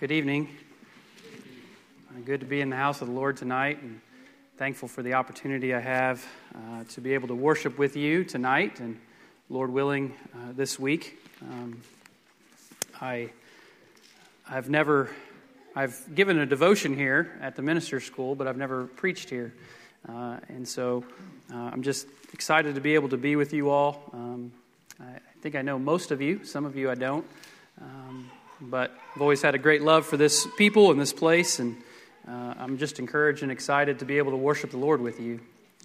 Good evening. Good to be in the house of the Lord tonight, and thankful for the opportunity I have uh, to be able to worship with you tonight, and Lord willing, uh, this week. Um, I, I've never, I've given a devotion here at the minister's school, but I've never preached here, uh, and so uh, I'm just excited to be able to be with you all. Um, I think I know most of you. Some of you I don't. Um, but I've always had a great love for this people and this place, and uh, I'm just encouraged and excited to be able to worship the Lord with you.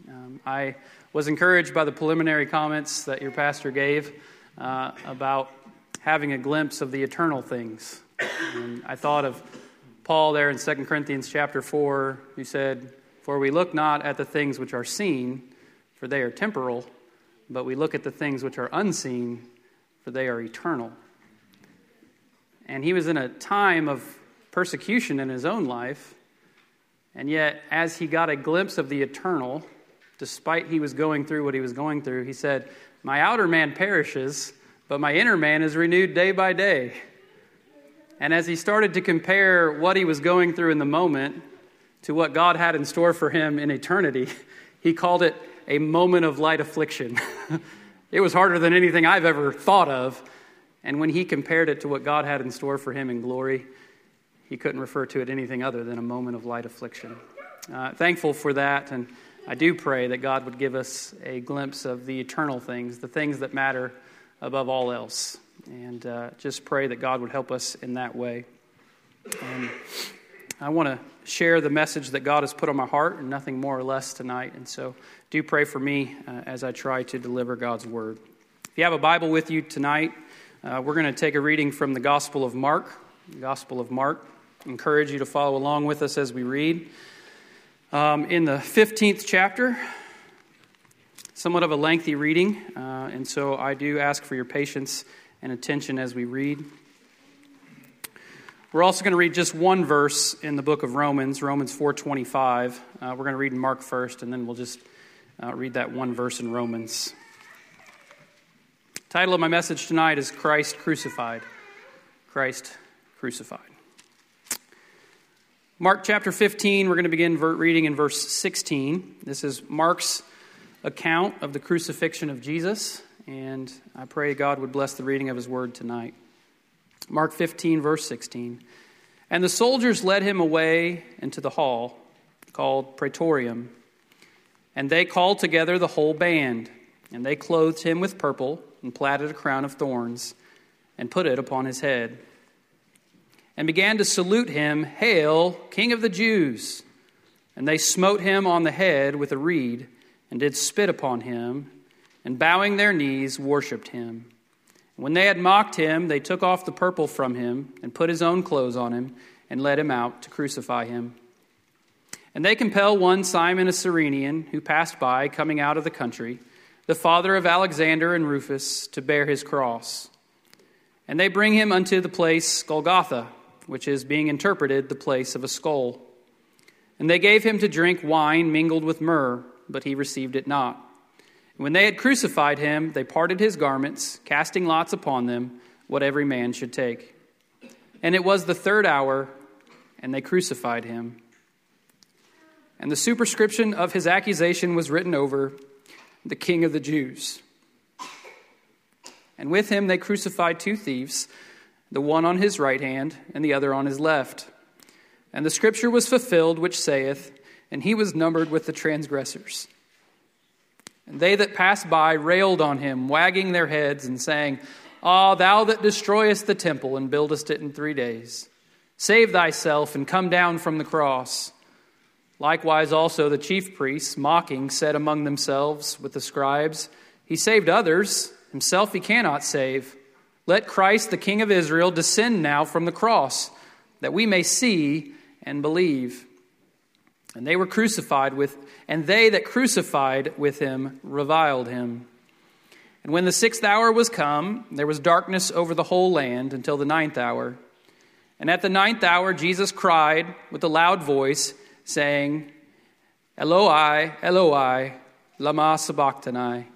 Um, I was encouraged by the preliminary comments that your pastor gave uh, about having a glimpse of the eternal things. And I thought of Paul there in 2 Corinthians chapter 4, who said, For we look not at the things which are seen, for they are temporal, but we look at the things which are unseen, for they are eternal. And he was in a time of persecution in his own life. And yet, as he got a glimpse of the eternal, despite he was going through what he was going through, he said, My outer man perishes, but my inner man is renewed day by day. And as he started to compare what he was going through in the moment to what God had in store for him in eternity, he called it a moment of light affliction. it was harder than anything I've ever thought of. And when he compared it to what God had in store for him in glory, he couldn't refer to it anything other than a moment of light affliction. Uh, thankful for that, and I do pray that God would give us a glimpse of the eternal things, the things that matter above all else. And uh, just pray that God would help us in that way. I want to share the message that God has put on my heart, and nothing more or less tonight. And so do pray for me uh, as I try to deliver God's word. If you have a Bible with you tonight, uh, we're going to take a reading from the Gospel of Mark. The Gospel of Mark. Encourage you to follow along with us as we read. Um, in the 15th chapter, somewhat of a lengthy reading, uh, and so I do ask for your patience and attention as we read. We're also going to read just one verse in the book of Romans, Romans 4:25. Uh, we're going to read in Mark first, and then we'll just uh, read that one verse in Romans. Title of my message tonight is Christ Crucified. Christ Crucified. Mark chapter 15, we're going to begin reading in verse 16. This is Mark's account of the crucifixion of Jesus, and I pray God would bless the reading of his word tonight. Mark 15, verse 16. And the soldiers led him away into the hall called Praetorium, and they called together the whole band, and they clothed him with purple and platted a crown of thorns and put it upon his head and began to salute him, Hail, King of the Jews! And they smote him on the head with a reed and did spit upon him, and bowing their knees, worshipped him. When they had mocked him, they took off the purple from him and put his own clothes on him and led him out to crucify him. And they compel one Simon a Cyrenian, who passed by, coming out of the country the father of Alexander and Rufus, to bear his cross. And they bring him unto the place Golgotha, which is being interpreted the place of a skull. And they gave him to drink wine mingled with myrrh, but he received it not. And when they had crucified him, they parted his garments, casting lots upon them, what every man should take. And it was the third hour, and they crucified him. And the superscription of his accusation was written over the King of the Jews. And with him they crucified two thieves, the one on his right hand and the other on his left. And the scripture was fulfilled, which saith, And he was numbered with the transgressors. And they that passed by railed on him, wagging their heads and saying, Ah, thou that destroyest the temple and buildest it in three days, save thyself and come down from the cross. Likewise, also the chief priests, mocking, said among themselves with the scribes, He saved others, himself he cannot save. Let Christ, the King of Israel, descend now from the cross, that we may see and believe. And they were crucified with, and they that crucified with him reviled him. And when the sixth hour was come, there was darkness over the whole land until the ninth hour. And at the ninth hour, Jesus cried with a loud voice, saying, Eloi, Eloi, lama sabachthani,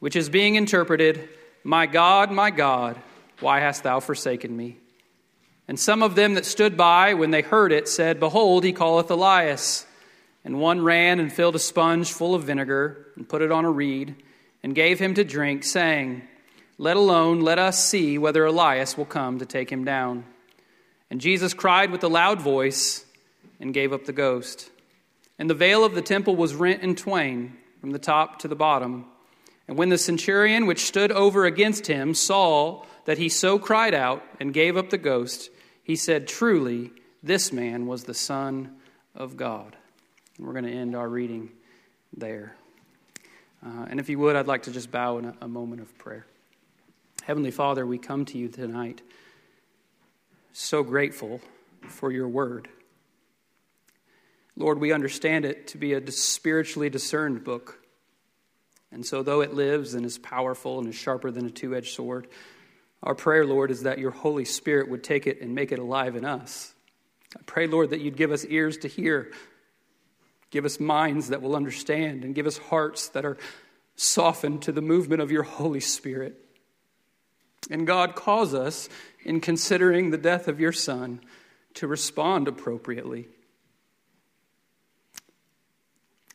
which is being interpreted, My God, my God, why hast thou forsaken me? And some of them that stood by, when they heard it, said, Behold, he calleth Elias. And one ran and filled a sponge full of vinegar, and put it on a reed, and gave him to drink, saying, Let alone, let us see whether Elias will come to take him down. And Jesus cried with a loud voice, and gave up the ghost. And the veil of the temple was rent in twain, from the top to the bottom. And when the centurion which stood over against him saw that he so cried out and gave up the ghost, he said, Truly, this man was the Son of God. And we're going to end our reading there. Uh, and if you would, I'd like to just bow in a, a moment of prayer. Heavenly Father, we come to you tonight so grateful for your word. Lord, we understand it to be a spiritually discerned book. And so, though it lives and is powerful and is sharper than a two edged sword, our prayer, Lord, is that your Holy Spirit would take it and make it alive in us. I pray, Lord, that you'd give us ears to hear, give us minds that will understand, and give us hearts that are softened to the movement of your Holy Spirit. And God, cause us, in considering the death of your Son, to respond appropriately.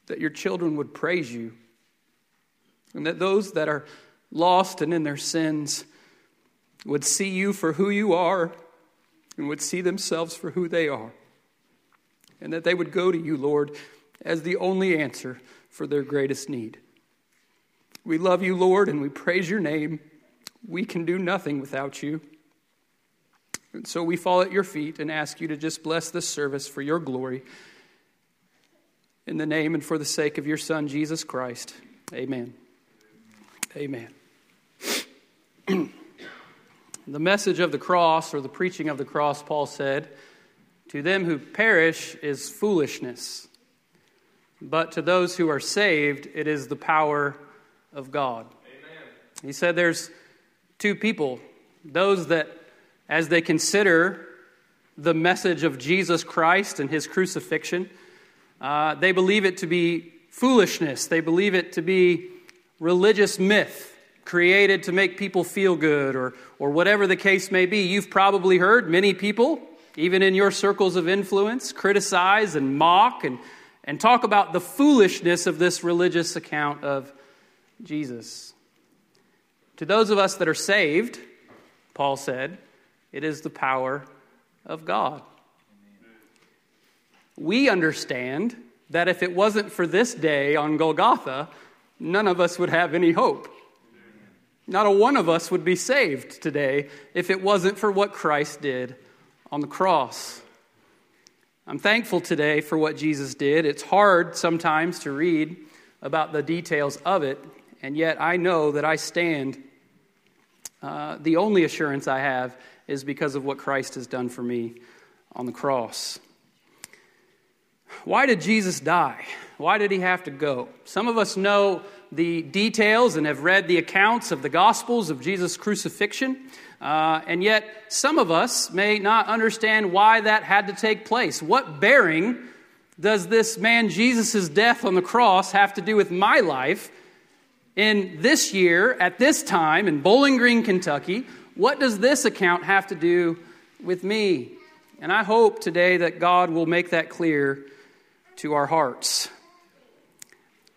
That your children would praise you, and that those that are lost and in their sins would see you for who you are and would see themselves for who they are. And that they would go to you, Lord, as the only answer for their greatest need. We love you, Lord, and we praise your name. We can do nothing without you. And so we fall at your feet and ask you to just bless this service for your glory. In the name and for the sake of your Son, Jesus Christ. Amen. Amen. The message of the cross, or the preaching of the cross, Paul said, to them who perish is foolishness, but to those who are saved, it is the power of God. Amen. He said there's two people those that, as they consider the message of Jesus Christ and his crucifixion, uh, they believe it to be foolishness, they believe it to be religious myth created to make people feel good or, or whatever the case may be. You've probably heard many people, even in your circles of influence, criticize and mock and, and talk about the foolishness of this religious account of Jesus. To those of us that are saved, Paul said, it is the power of God. We understand that if it wasn't for this day on Golgotha, none of us would have any hope. Not a one of us would be saved today if it wasn't for what Christ did on the cross. I'm thankful today for what Jesus did. It's hard sometimes to read about the details of it, and yet I know that I stand. Uh, the only assurance I have is because of what Christ has done for me on the cross. Why did Jesus die? Why did he have to go? Some of us know the details and have read the accounts of the Gospels of Jesus' crucifixion. Uh, and yet, some of us may not understand why that had to take place. What bearing does this man Jesus' death on the cross have to do with my life in this year, at this time, in Bowling Green, Kentucky? What does this account have to do with me? And I hope today that God will make that clear to our hearts.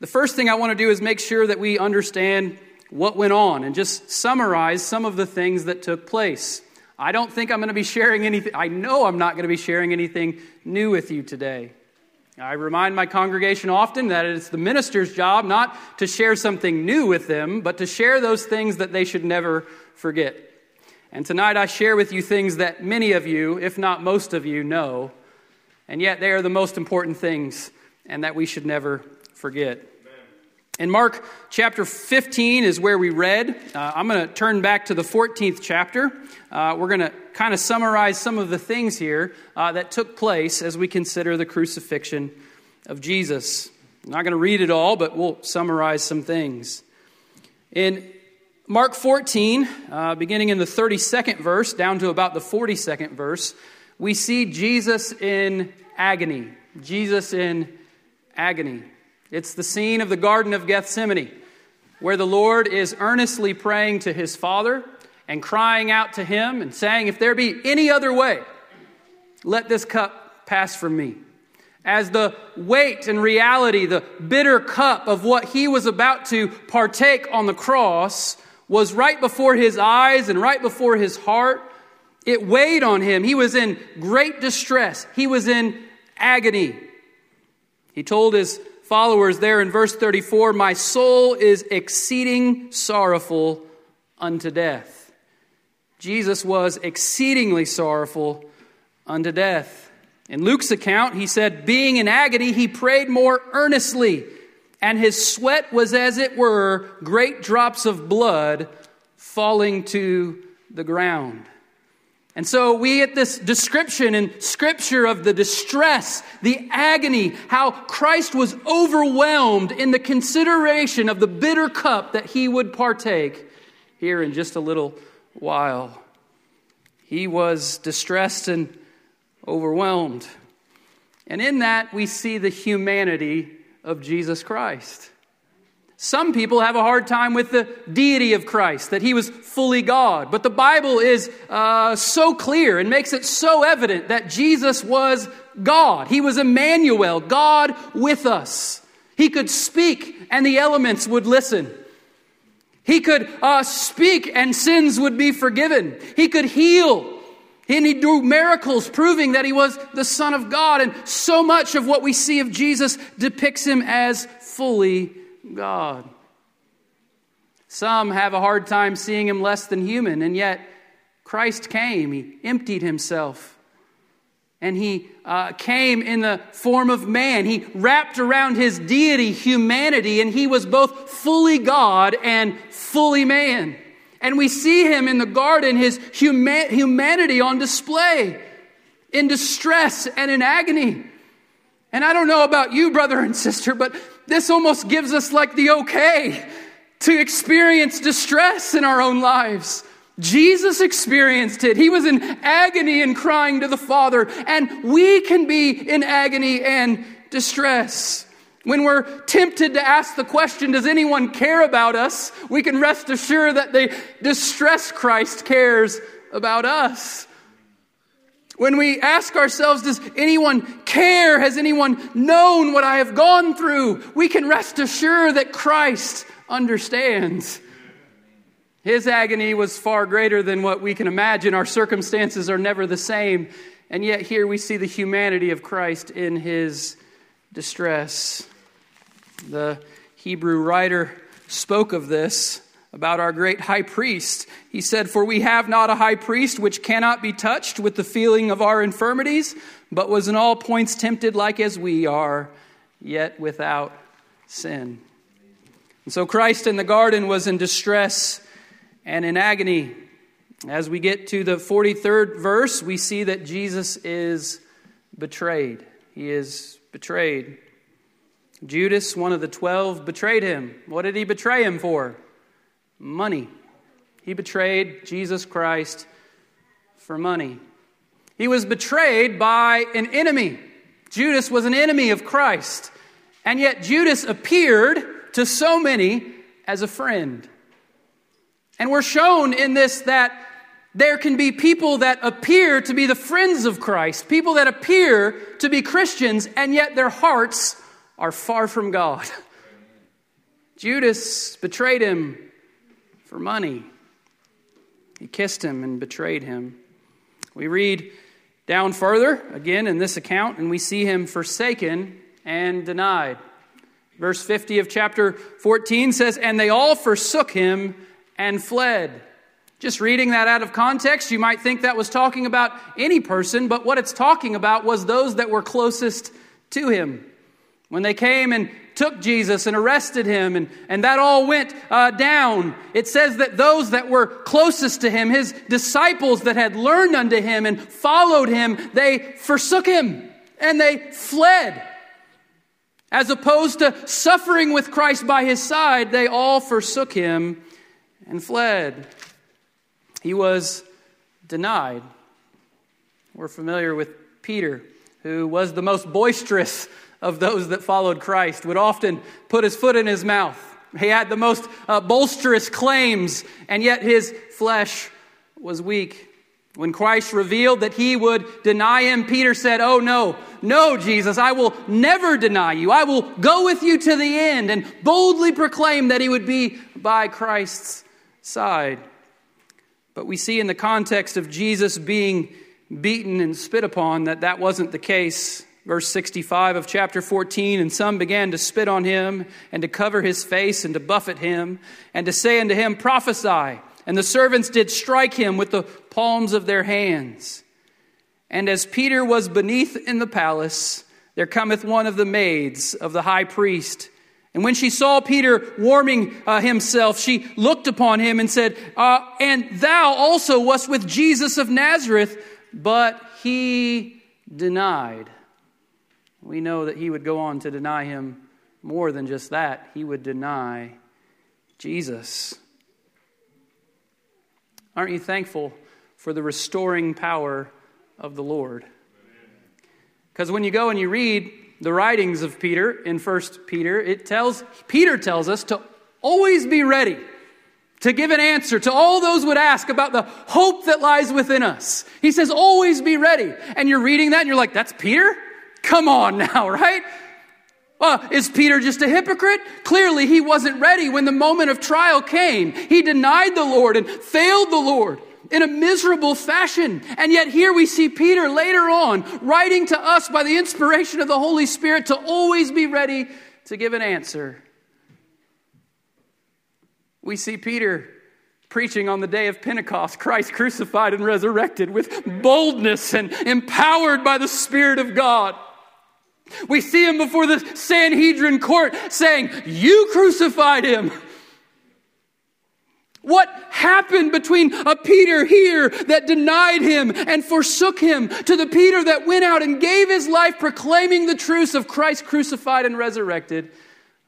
The first thing I want to do is make sure that we understand what went on and just summarize some of the things that took place. I don't think I'm going to be sharing anything, I know I'm not going to be sharing anything new with you today. I remind my congregation often that it's the minister's job not to share something new with them, but to share those things that they should never forget. And tonight I share with you things that many of you, if not most of you, know, and yet they are the most important things and that we should never forget. In Mark chapter 15 is where we read. Uh, I'm going to turn back to the 14th chapter. Uh, we're going to kind of summarize some of the things here uh, that took place as we consider the crucifixion of Jesus. I'm not going to read it all, but we'll summarize some things. In Mark 14, uh, beginning in the 32nd verse down to about the 42nd verse, we see Jesus in agony. Jesus in agony. It's the scene of the Garden of Gethsemane, where the Lord is earnestly praying to his Father, and crying out to him and saying, If there be any other way, let this cup pass from me. As the weight and reality, the bitter cup of what he was about to partake on the cross was right before his eyes and right before his heart, it weighed on him. He was in great distress, he was in agony. He told his followers there in verse 34 My soul is exceeding sorrowful unto death. Jesus was exceedingly sorrowful unto death. In Luke's account, he said, Being in agony, he prayed more earnestly, and his sweat was as it were great drops of blood falling to the ground. And so we get this description in Scripture of the distress, the agony, how Christ was overwhelmed in the consideration of the bitter cup that he would partake here in just a little while. He was distressed and overwhelmed. And in that, we see the humanity of Jesus Christ. Some people have a hard time with the deity of Christ, that he was fully God. But the Bible is uh, so clear and makes it so evident that Jesus was God. He was Emmanuel, God with us. He could speak and the elements would listen. He could uh, speak and sins would be forgiven. He could heal and he do miracles proving that he was the Son of God. And so much of what we see of Jesus depicts him as fully God. Some have a hard time seeing him less than human, and yet Christ came. He emptied himself. And he uh, came in the form of man. He wrapped around his deity humanity, and he was both fully God and fully man. And we see him in the garden, his huma- humanity on display, in distress and in agony. And I don't know about you, brother and sister, but this almost gives us like the okay to experience distress in our own lives. Jesus experienced it. He was in agony and crying to the Father, and we can be in agony and distress. When we're tempted to ask the question, Does anyone care about us? we can rest assured that the distressed Christ cares about us. When we ask ourselves, Does anyone care? Has anyone known what I have gone through? we can rest assured that Christ understands. His agony was far greater than what we can imagine. Our circumstances are never the same. And yet, here we see the humanity of Christ in his distress. The Hebrew writer spoke of this about our great high priest. He said, For we have not a high priest which cannot be touched with the feeling of our infirmities, but was in all points tempted like as we are, yet without sin. And so Christ in the garden was in distress and in agony. As we get to the 43rd verse, we see that Jesus is betrayed. He is betrayed. Judas, one of the twelve, betrayed him. What did he betray him for? Money. He betrayed Jesus Christ for money. He was betrayed by an enemy. Judas was an enemy of Christ. And yet Judas appeared to so many as a friend. And we're shown in this that there can be people that appear to be the friends of Christ, people that appear to be Christians, and yet their hearts are far from God. Judas betrayed him for money. He kissed him and betrayed him. We read down further, again in this account, and we see him forsaken and denied. Verse 50 of chapter 14 says, And they all forsook him and fled. Just reading that out of context, you might think that was talking about any person, but what it's talking about was those that were closest to him. When they came and took Jesus and arrested him, and, and that all went uh, down, it says that those that were closest to him, his disciples that had learned unto him and followed him, they forsook him and they fled. As opposed to suffering with Christ by his side, they all forsook him and fled. He was denied. We're familiar with Peter, who was the most boisterous of those that followed Christ, would often put his foot in his mouth. He had the most uh, bolsterous claims, and yet his flesh was weak. When Christ revealed that he would deny him, Peter said, Oh, no, no, Jesus, I will never deny you. I will go with you to the end, and boldly proclaim that he would be by Christ's side. But we see in the context of Jesus being beaten and spit upon that that wasn't the case. Verse 65 of chapter 14 And some began to spit on him, and to cover his face, and to buffet him, and to say unto him, Prophesy. And the servants did strike him with the palms of their hands. And as Peter was beneath in the palace, there cometh one of the maids of the high priest. And when she saw Peter warming uh, himself, she looked upon him and said, uh, And thou also wast with Jesus of Nazareth. But he denied. We know that he would go on to deny him more than just that. He would deny Jesus. Aren't you thankful for the restoring power of the Lord? Because when you go and you read the writings of Peter in 1 Peter, it tells Peter tells us to always be ready to give an answer to all those would ask about the hope that lies within us. He says, always be ready. And you're reading that and you're like, that's Peter? Come on now, right? Uh, is Peter just a hypocrite? Clearly, he wasn't ready when the moment of trial came. He denied the Lord and failed the Lord in a miserable fashion. And yet, here we see Peter later on writing to us by the inspiration of the Holy Spirit to always be ready to give an answer. We see Peter preaching on the day of Pentecost, Christ crucified and resurrected with boldness and empowered by the Spirit of God. We see him before the Sanhedrin court saying, You crucified him. What happened between a Peter here that denied him and forsook him to the Peter that went out and gave his life proclaiming the truths of Christ crucified and resurrected?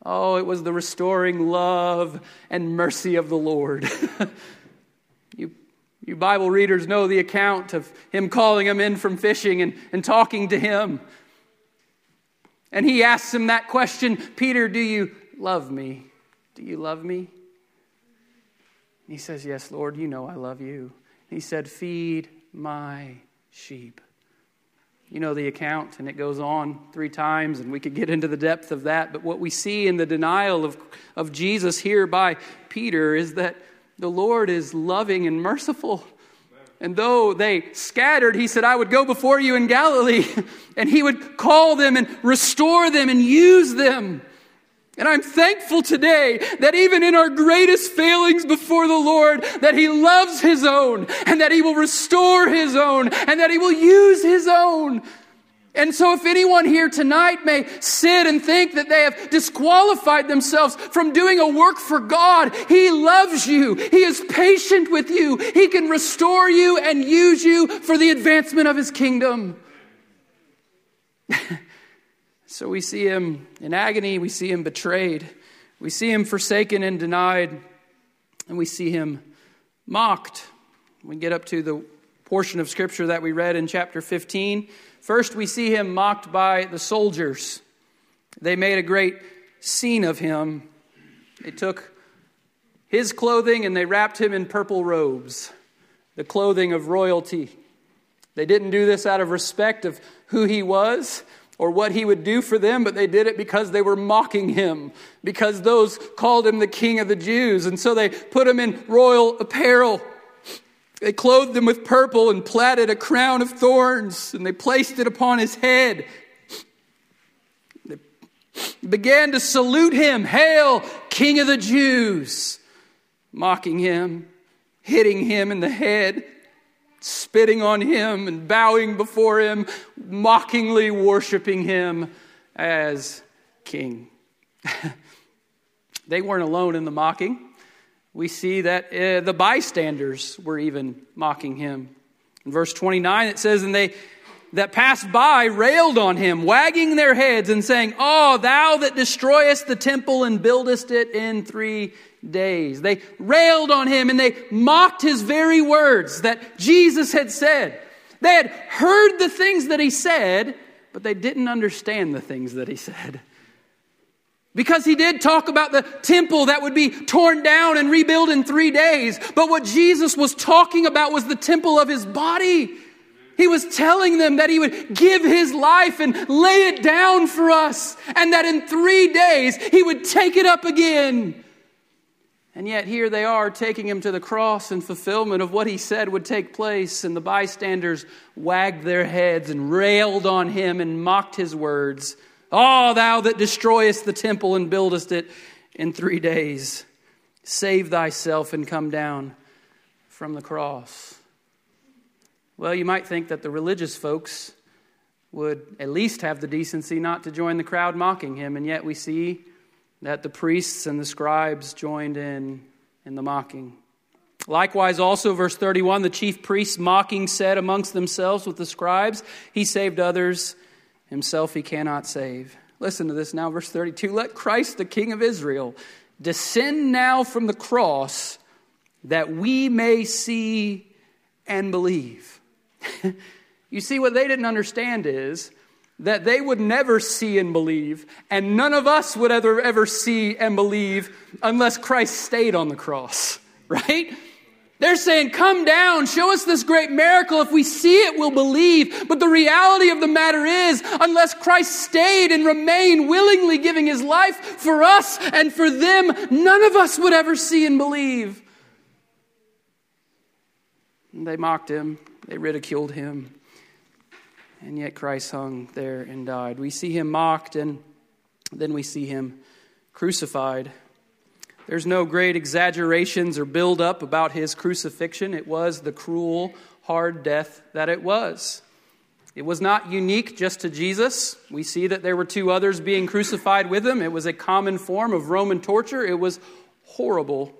Oh, it was the restoring love and mercy of the Lord. you, you Bible readers know the account of him calling him in from fishing and, and talking to him and he asks him that question Peter, do you love me? Do you love me? And He says, Yes, Lord, you know I love you. He said, Feed my sheep. You know the account, and it goes on three times, and we could get into the depth of that. But what we see in the denial of, of Jesus here by Peter is that the Lord is loving and merciful. And though they scattered, he said, I would go before you in Galilee. And he would call them and restore them and use them. And I'm thankful today that even in our greatest failings before the Lord, that He loves His own and that He will restore His own and that He will use His own and so, if anyone here tonight may sit and think that they have disqualified themselves from doing a work for God, He loves you. He is patient with you. He can restore you and use you for the advancement of His kingdom. so, we see Him in agony, we see Him betrayed, we see Him forsaken and denied, and we see Him mocked. We get up to the portion of Scripture that we read in chapter 15. First, we see him mocked by the soldiers. They made a great scene of him. They took his clothing and they wrapped him in purple robes, the clothing of royalty. They didn't do this out of respect of who he was or what he would do for them, but they did it because they were mocking him, because those called him the king of the Jews. And so they put him in royal apparel. They clothed him with purple and plaited a crown of thorns, and they placed it upon his head. They began to salute him, Hail, King of the Jews! Mocking him, hitting him in the head, spitting on him, and bowing before him, mockingly worshiping him as king. they weren't alone in the mocking we see that uh, the bystanders were even mocking him. In verse 29, it says, And they that passed by railed on him, wagging their heads and saying, Oh, thou that destroyest the temple and buildest it in three days. They railed on him and they mocked his very words that Jesus had said. They had heard the things that he said, but they didn't understand the things that he said. Because he did talk about the temple that would be torn down and rebuilt in three days. But what Jesus was talking about was the temple of his body. He was telling them that he would give his life and lay it down for us, and that in three days he would take it up again. And yet, here they are taking him to the cross in fulfillment of what he said would take place. And the bystanders wagged their heads and railed on him and mocked his words. Oh, thou that destroyest the temple and buildest it in three days, save thyself and come down from the cross. Well, you might think that the religious folks would at least have the decency not to join the crowd mocking him, and yet we see that the priests and the scribes joined in in the mocking. Likewise, also, verse 31 the chief priests mocking said amongst themselves with the scribes, He saved others, himself he cannot save. Listen to this now, verse 32 Let Christ, the King of Israel, descend now from the cross that we may see and believe. you see, what they didn't understand is that they would never see and believe, and none of us would ever, ever see and believe unless Christ stayed on the cross, right? They're saying, Come down, show us this great miracle. If we see it, we'll believe. But the reality of the matter is, unless Christ stayed and remained willingly giving his life for us and for them, none of us would ever see and believe. And they mocked him, they ridiculed him. And yet Christ hung there and died. We see him mocked, and then we see him crucified. There's no great exaggerations or build up about his crucifixion. It was the cruel, hard death that it was. It was not unique just to Jesus. We see that there were two others being crucified with him. It was a common form of Roman torture. It was horrible.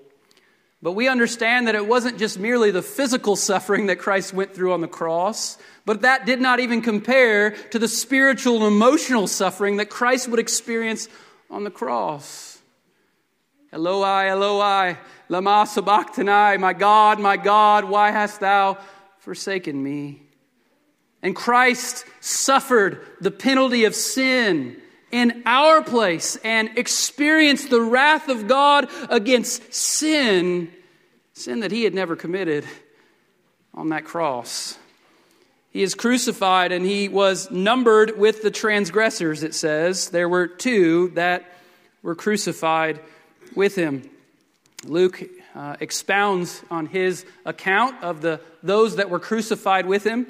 But we understand that it wasn't just merely the physical suffering that Christ went through on the cross, but that did not even compare to the spiritual and emotional suffering that Christ would experience on the cross. Eloi, Eloi, lama sabachthani, my God, my God, why hast thou forsaken me? And Christ suffered the penalty of sin in our place and experienced the wrath of God against sin, sin that he had never committed on that cross. He is crucified and he was numbered with the transgressors, it says. There were two that were crucified with him. Luke uh, expounds on his account of the, those that were crucified with him.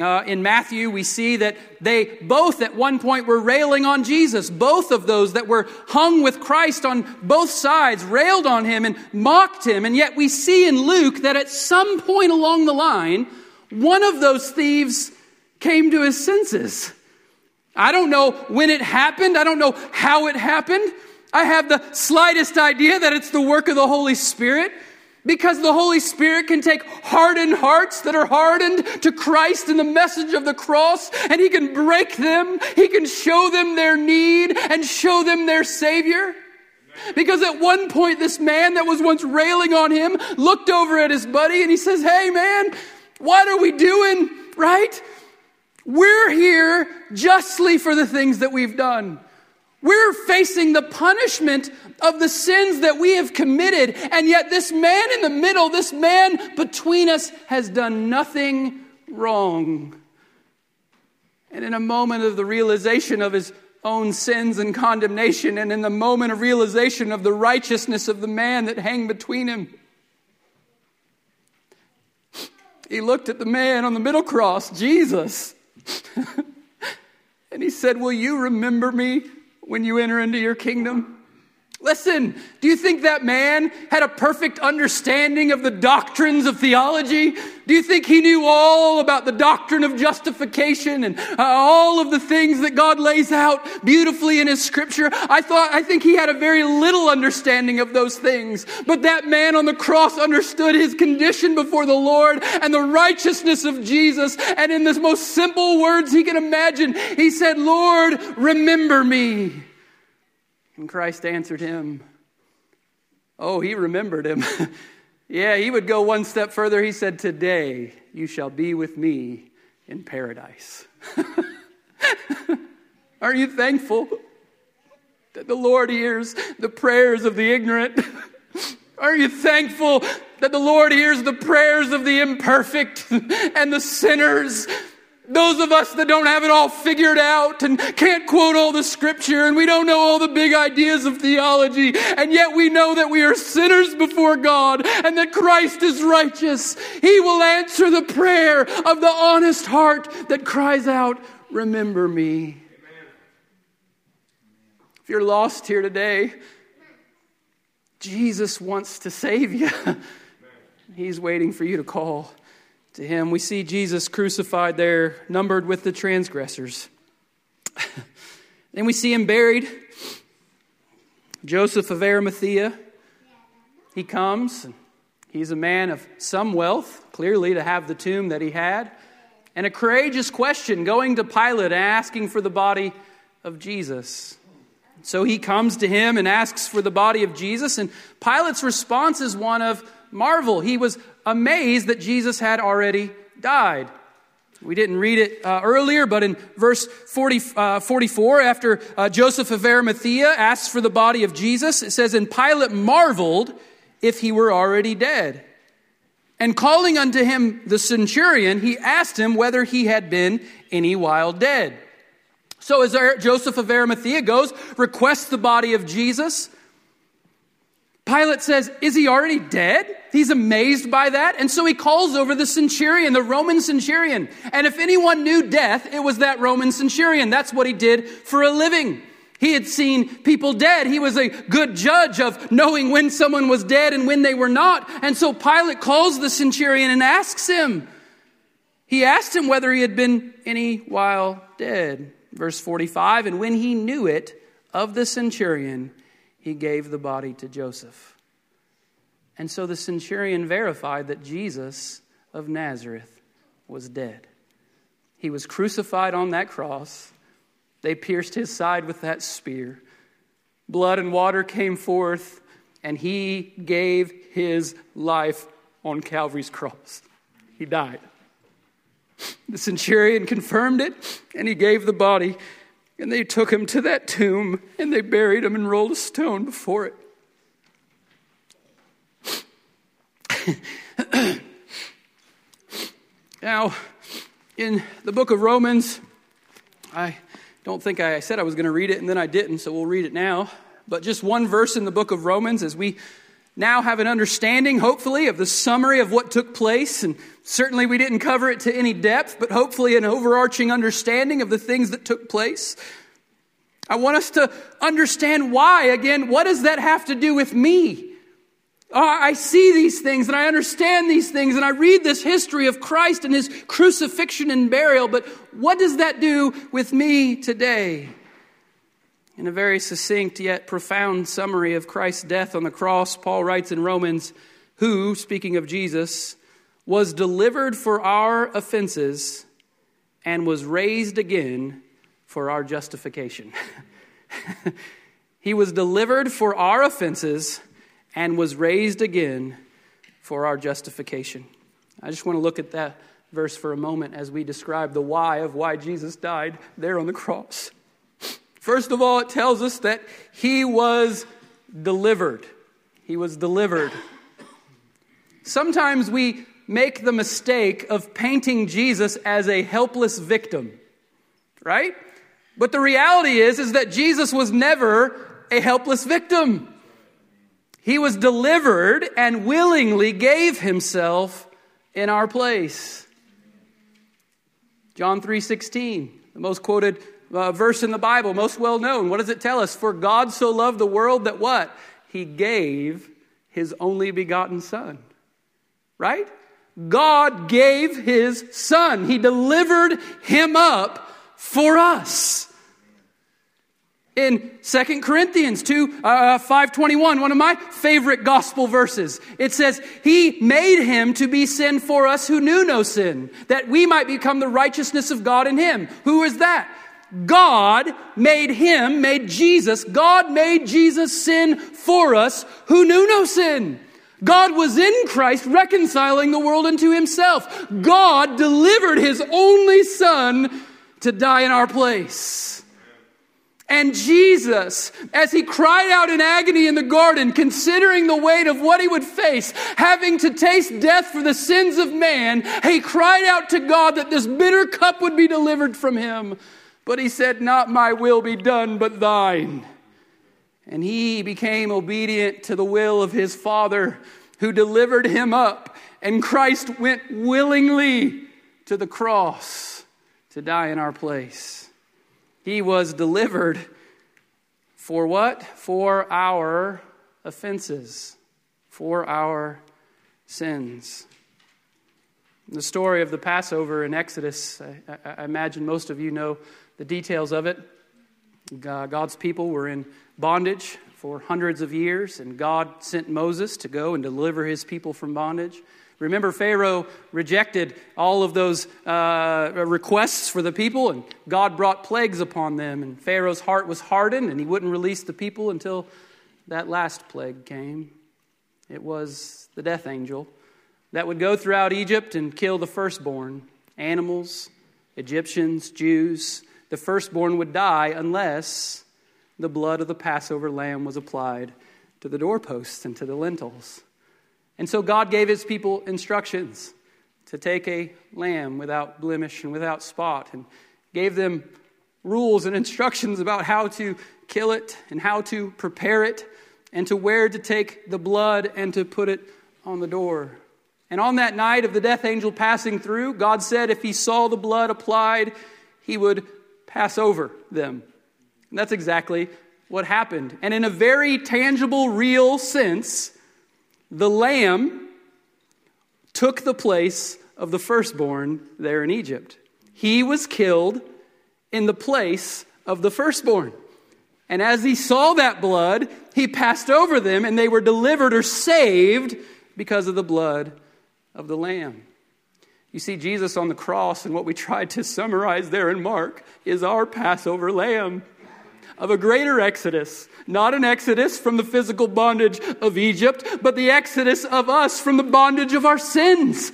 Uh, in Matthew, we see that they both at one point were railing on Jesus. Both of those that were hung with Christ on both sides railed on him and mocked him. And yet we see in Luke that at some point along the line, one of those thieves came to his senses. I don't know when it happened, I don't know how it happened. I have the slightest idea that it's the work of the Holy Spirit. Because the Holy Spirit can take hardened hearts that are hardened to Christ and the message of the cross, and He can break them. He can show them their need and show them their Savior. Because at one point, this man that was once railing on him looked over at his buddy and he says, Hey, man, what are we doing? Right? We're here justly for the things that we've done. We're facing the punishment of the sins that we have committed, and yet this man in the middle, this man between us, has done nothing wrong. And in a moment of the realization of his own sins and condemnation, and in the moment of realization of the righteousness of the man that hang between him, he looked at the man on the middle cross, Jesus, and he said, Will you remember me when you enter into your kingdom? Listen, do you think that man had a perfect understanding of the doctrines of theology? Do you think he knew all about the doctrine of justification and uh, all of the things that God lays out beautifully in his scripture? I thought, I think he had a very little understanding of those things. But that man on the cross understood his condition before the Lord and the righteousness of Jesus. And in the most simple words he can imagine, he said, Lord, remember me. And Christ answered him, Oh, he remembered him. yeah, he would go one step further. He said, Today you shall be with me in paradise. Are you thankful? that the Lord hears the prayers of the ignorant? Are you thankful that the Lord hears the prayers of the imperfect and the sinners? Those of us that don't have it all figured out and can't quote all the scripture and we don't know all the big ideas of theology, and yet we know that we are sinners before God and that Christ is righteous. He will answer the prayer of the honest heart that cries out, Remember me. If you're lost here today, Jesus wants to save you. He's waiting for you to call to him. We see Jesus crucified there, numbered with the transgressors. then we see him buried. Joseph of Arimathea, he comes. He's a man of some wealth, clearly, to have the tomb that he had. And a courageous question going to Pilate and asking for the body of Jesus. So he comes to him and asks for the body of Jesus, and Pilate's response is one of marvel. He was amazed that Jesus had already died. We didn't read it uh, earlier, but in verse 40, uh, 44, after uh, Joseph of Arimathea asks for the body of Jesus, it says, And Pilate marveled if he were already dead. And calling unto him the centurion, he asked him whether he had been any while dead. So as Joseph of Arimathea goes, requests the body of Jesus, Pilate says, Is he already dead? He's amazed by that. And so he calls over the centurion, the Roman centurion. And if anyone knew death, it was that Roman centurion. That's what he did for a living. He had seen people dead. He was a good judge of knowing when someone was dead and when they were not. And so Pilate calls the centurion and asks him. He asked him whether he had been any while dead. Verse 45 And when he knew it of the centurion, he gave the body to Joseph. And so the centurion verified that Jesus of Nazareth was dead. He was crucified on that cross. They pierced his side with that spear. Blood and water came forth, and he gave his life on Calvary's cross. He died. The centurion confirmed it, and he gave the body and they took him to that tomb and they buried him and rolled a stone before it. Now, in the book of Romans, I don't think I said I was going to read it and then I didn't, so we'll read it now. But just one verse in the book of Romans as we now have an understanding, hopefully, of the summary of what took place. And certainly we didn't cover it to any depth, but hopefully an overarching understanding of the things that took place. I want us to understand why. Again, what does that have to do with me? Uh, I see these things and I understand these things and I read this history of Christ and his crucifixion and burial, but what does that do with me today? In a very succinct yet profound summary of Christ's death on the cross, Paul writes in Romans, who, speaking of Jesus, was delivered for our offenses and was raised again for our justification. he was delivered for our offenses and was raised again for our justification. I just want to look at that verse for a moment as we describe the why of why Jesus died there on the cross. First of all, it tells us that he was delivered. He was delivered. Sometimes we make the mistake of painting Jesus as a helpless victim, right? But the reality is is that Jesus was never a helpless victim. He was delivered and willingly gave himself in our place. John 3:16, the most quoted uh, verse in the Bible, most well known. What does it tell us? For God so loved the world that what? He gave his only begotten Son. Right? God gave his Son. He delivered him up for us in Second Corinthians 2, uh, 521, one of my favorite gospel verses. It says, He made him to be sin for us who knew no sin, that we might become the righteousness of God in him. Who is that? God made him, made Jesus, God made Jesus sin for us who knew no sin. God was in Christ reconciling the world unto himself. God delivered his only son to die in our place. And Jesus, as he cried out in agony in the garden, considering the weight of what he would face, having to taste death for the sins of man, he cried out to God that this bitter cup would be delivered from him. But he said, Not my will be done, but thine. And he became obedient to the will of his Father, who delivered him up. And Christ went willingly to the cross to die in our place. He was delivered for what? For our offenses, for our sins. The story of the Passover in Exodus, I, I, imagine most of you know the details of it. Uh, God's people were in bondage for hundreds of years, and God sent Moses to go and deliver his people from bondage. Remember, Pharaoh rejected all of those uh, requests for the people, and God brought plagues upon them. And Pharaoh's heart was hardened, and he wouldn't release the people until that last plague came. It was the death angel that would go throughout Egypt and kill the firstborn animals, Egyptians, Jews. The firstborn would die unless the blood of the Passover lamb was applied to the doorposts and to the lintels. And so God gave his people instructions to take a lamb without blemish and without spot and gave them rules and instructions about how to kill it and how to prepare it and to where to take the blood and to put it on the door. And on that night of the death angel passing through, God said if he saw the blood applied, he would pass over them. And that's exactly what happened. And in a very tangible, real sense, the lamb took the place of the firstborn there in Egypt. He was killed in the place of the firstborn. And as he saw that blood, he passed over them, and they were delivered or saved because of the blood of the Lamb. You see, Jesus on the cross, and what we tried to summarize there in Mark, is our Passover Lamb of a greater exodus. Not an exodus from the physical bondage of Egypt, but the exodus of us from the bondage of our sins.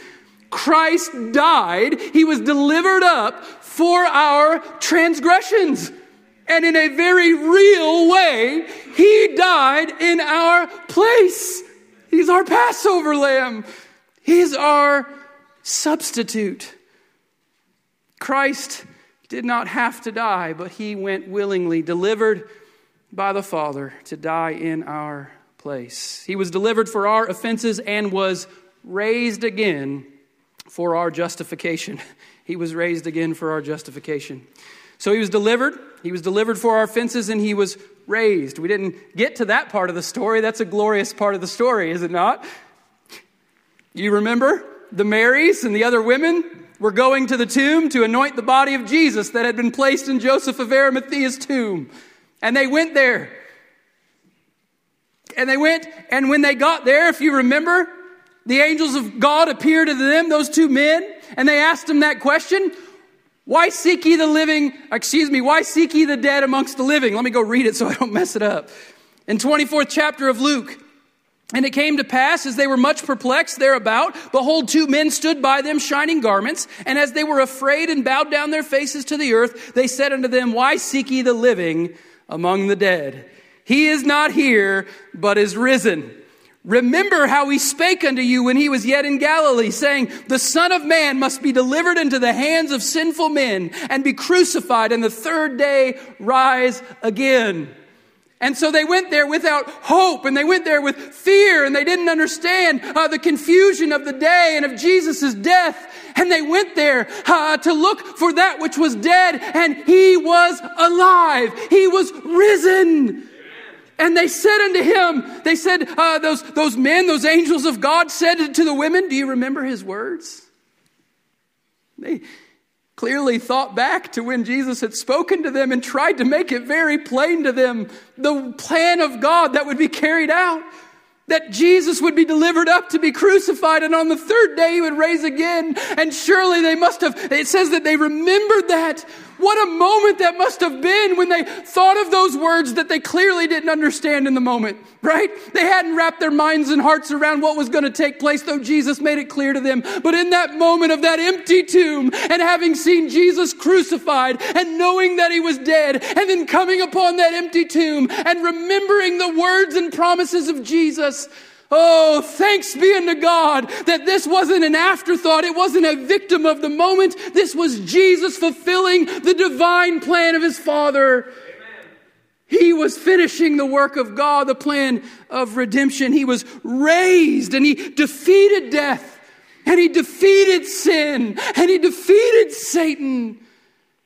Christ died, he was delivered up for our transgressions. And in a very real way, he died in our place. He's our Passover lamb. He's our substitute. Christ did not have to die, but he went willingly, delivered by the Father to die in our place. He was delivered for our offenses and was raised again for our justification. He was raised again for our justification. So he was delivered. He was delivered for our offenses and he was raised. We didn't get to that part of the story. That's a glorious part of the story, is it not? You remember the Marys and the other women? Were going to the tomb to anoint the body of Jesus that had been placed in Joseph of Arimathea's tomb. And they went there. And they went, and when they got there, if you remember, the angels of God appeared to them, those two men, and they asked them that question Why seek ye the living, excuse me, why seek ye the dead amongst the living? Let me go read it so I don't mess it up. In 24th chapter of Luke, and it came to pass, as they were much perplexed thereabout, behold, two men stood by them, shining garments. And as they were afraid and bowed down their faces to the earth, they said unto them, Why seek ye the living among the dead? He is not here, but is risen. Remember how he spake unto you when he was yet in Galilee, saying, The Son of Man must be delivered into the hands of sinful men and be crucified, and the third day rise again. And so they went there without hope and they went there with fear and they didn't understand uh, the confusion of the day and of Jesus' death. And they went there uh, to look for that which was dead and he was alive. He was risen. And they said unto him, they said, uh, those, those men, those angels of God said to the women, do you remember his words? They, clearly thought back to when Jesus had spoken to them and tried to make it very plain to them the plan of God that would be carried out. That Jesus would be delivered up to be crucified and on the third day he would raise again. And surely they must have, it says that they remembered that. What a moment that must have been when they thought of those words that they clearly didn't understand in the moment, right? They hadn't wrapped their minds and hearts around what was going to take place, though Jesus made it clear to them. But in that moment of that empty tomb and having seen Jesus crucified and knowing that he was dead and then coming upon that empty tomb and remembering the words and promises of Jesus, Oh, thanks be unto God that this wasn't an afterthought. It wasn't a victim of the moment. This was Jesus fulfilling the divine plan of his Father. He was finishing the work of God, the plan of redemption. He was raised and he defeated death and he defeated sin and he defeated Satan.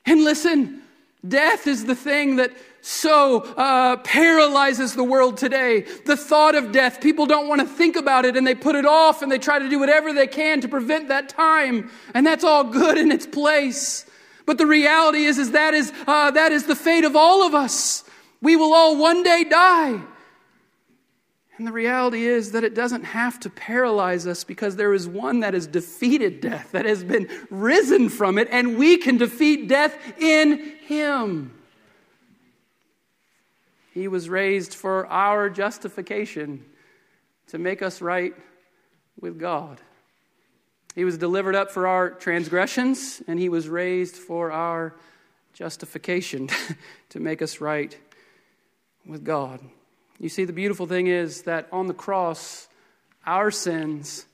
And listen, death is the thing that so uh, paralyzes the world today. The thought of death, people don't want to think about it and they put it off and they try to do whatever they can to prevent that time. And that's all good in its place. But the reality is, is that is, uh, that is the fate of all of us. We will all one day die. And the reality is that it doesn't have to paralyze us because there is one that has defeated death, that has been risen from it, and we can defeat death in Him. He was raised for our justification to make us right with God. He was delivered up for our transgressions, and he was raised for our justification to make us right with God. You see, the beautiful thing is that on the cross, our sins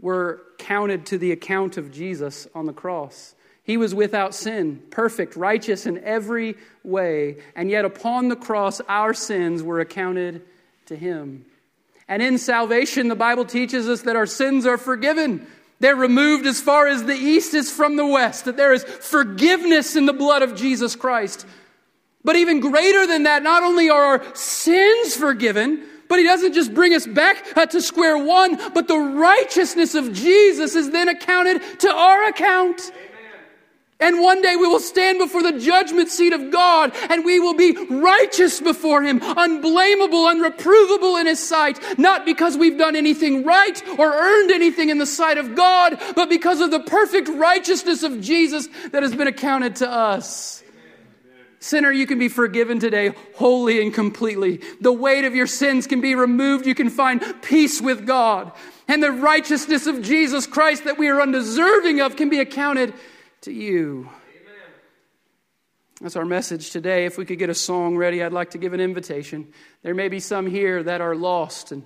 were counted to the account of Jesus on the cross. He was without sin, perfect, righteous in every way, and yet upon the cross, our sins were accounted to him. And in salvation, the Bible teaches us that our sins are forgiven. They're removed as far as the east is from the west, that there is forgiveness in the blood of Jesus Christ. But even greater than that, not only are our sins forgiven, but he doesn't just bring us back uh, to square one, but the righteousness of Jesus is then accounted to our account. And one day we will stand before the judgment seat of God and we will be righteous before Him, unblameable, unreprovable in His sight, not because we've done anything right or earned anything in the sight of God, but because of the perfect righteousness of Jesus that has been accounted to us. Sinner, you can be forgiven today wholly and completely. The weight of your sins can be removed. You can find peace with God. And the righteousness of Jesus Christ that we are undeserving of can be accounted to you. That's our message today. If we could get a song ready, I'd like to give an invitation. There may be some here that are lost and,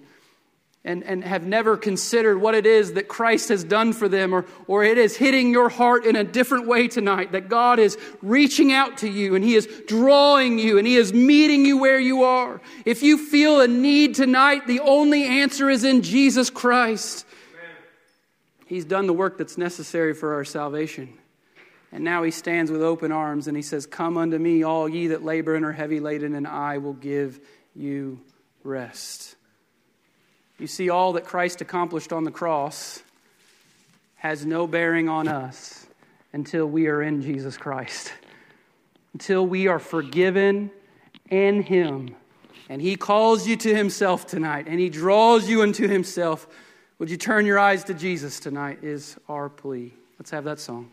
and, and have never considered what it is that Christ has done for them, or, or it is hitting your heart in a different way tonight, that God is reaching out to you and He is drawing you and He is meeting you where you are. If you feel a need tonight, the only answer is in Jesus Christ. Amen. He's done the work that's necessary for our salvation. And now he stands with open arms and he says, Come unto me, all ye that labor and are heavy laden, and I will give you rest. You see, all that Christ accomplished on the cross has no bearing on us until we are in Jesus Christ, until we are forgiven in Him. And He calls you to Himself tonight, and He draws you into Himself. Would you turn your eyes to Jesus tonight? Is our plea. Let's have that song.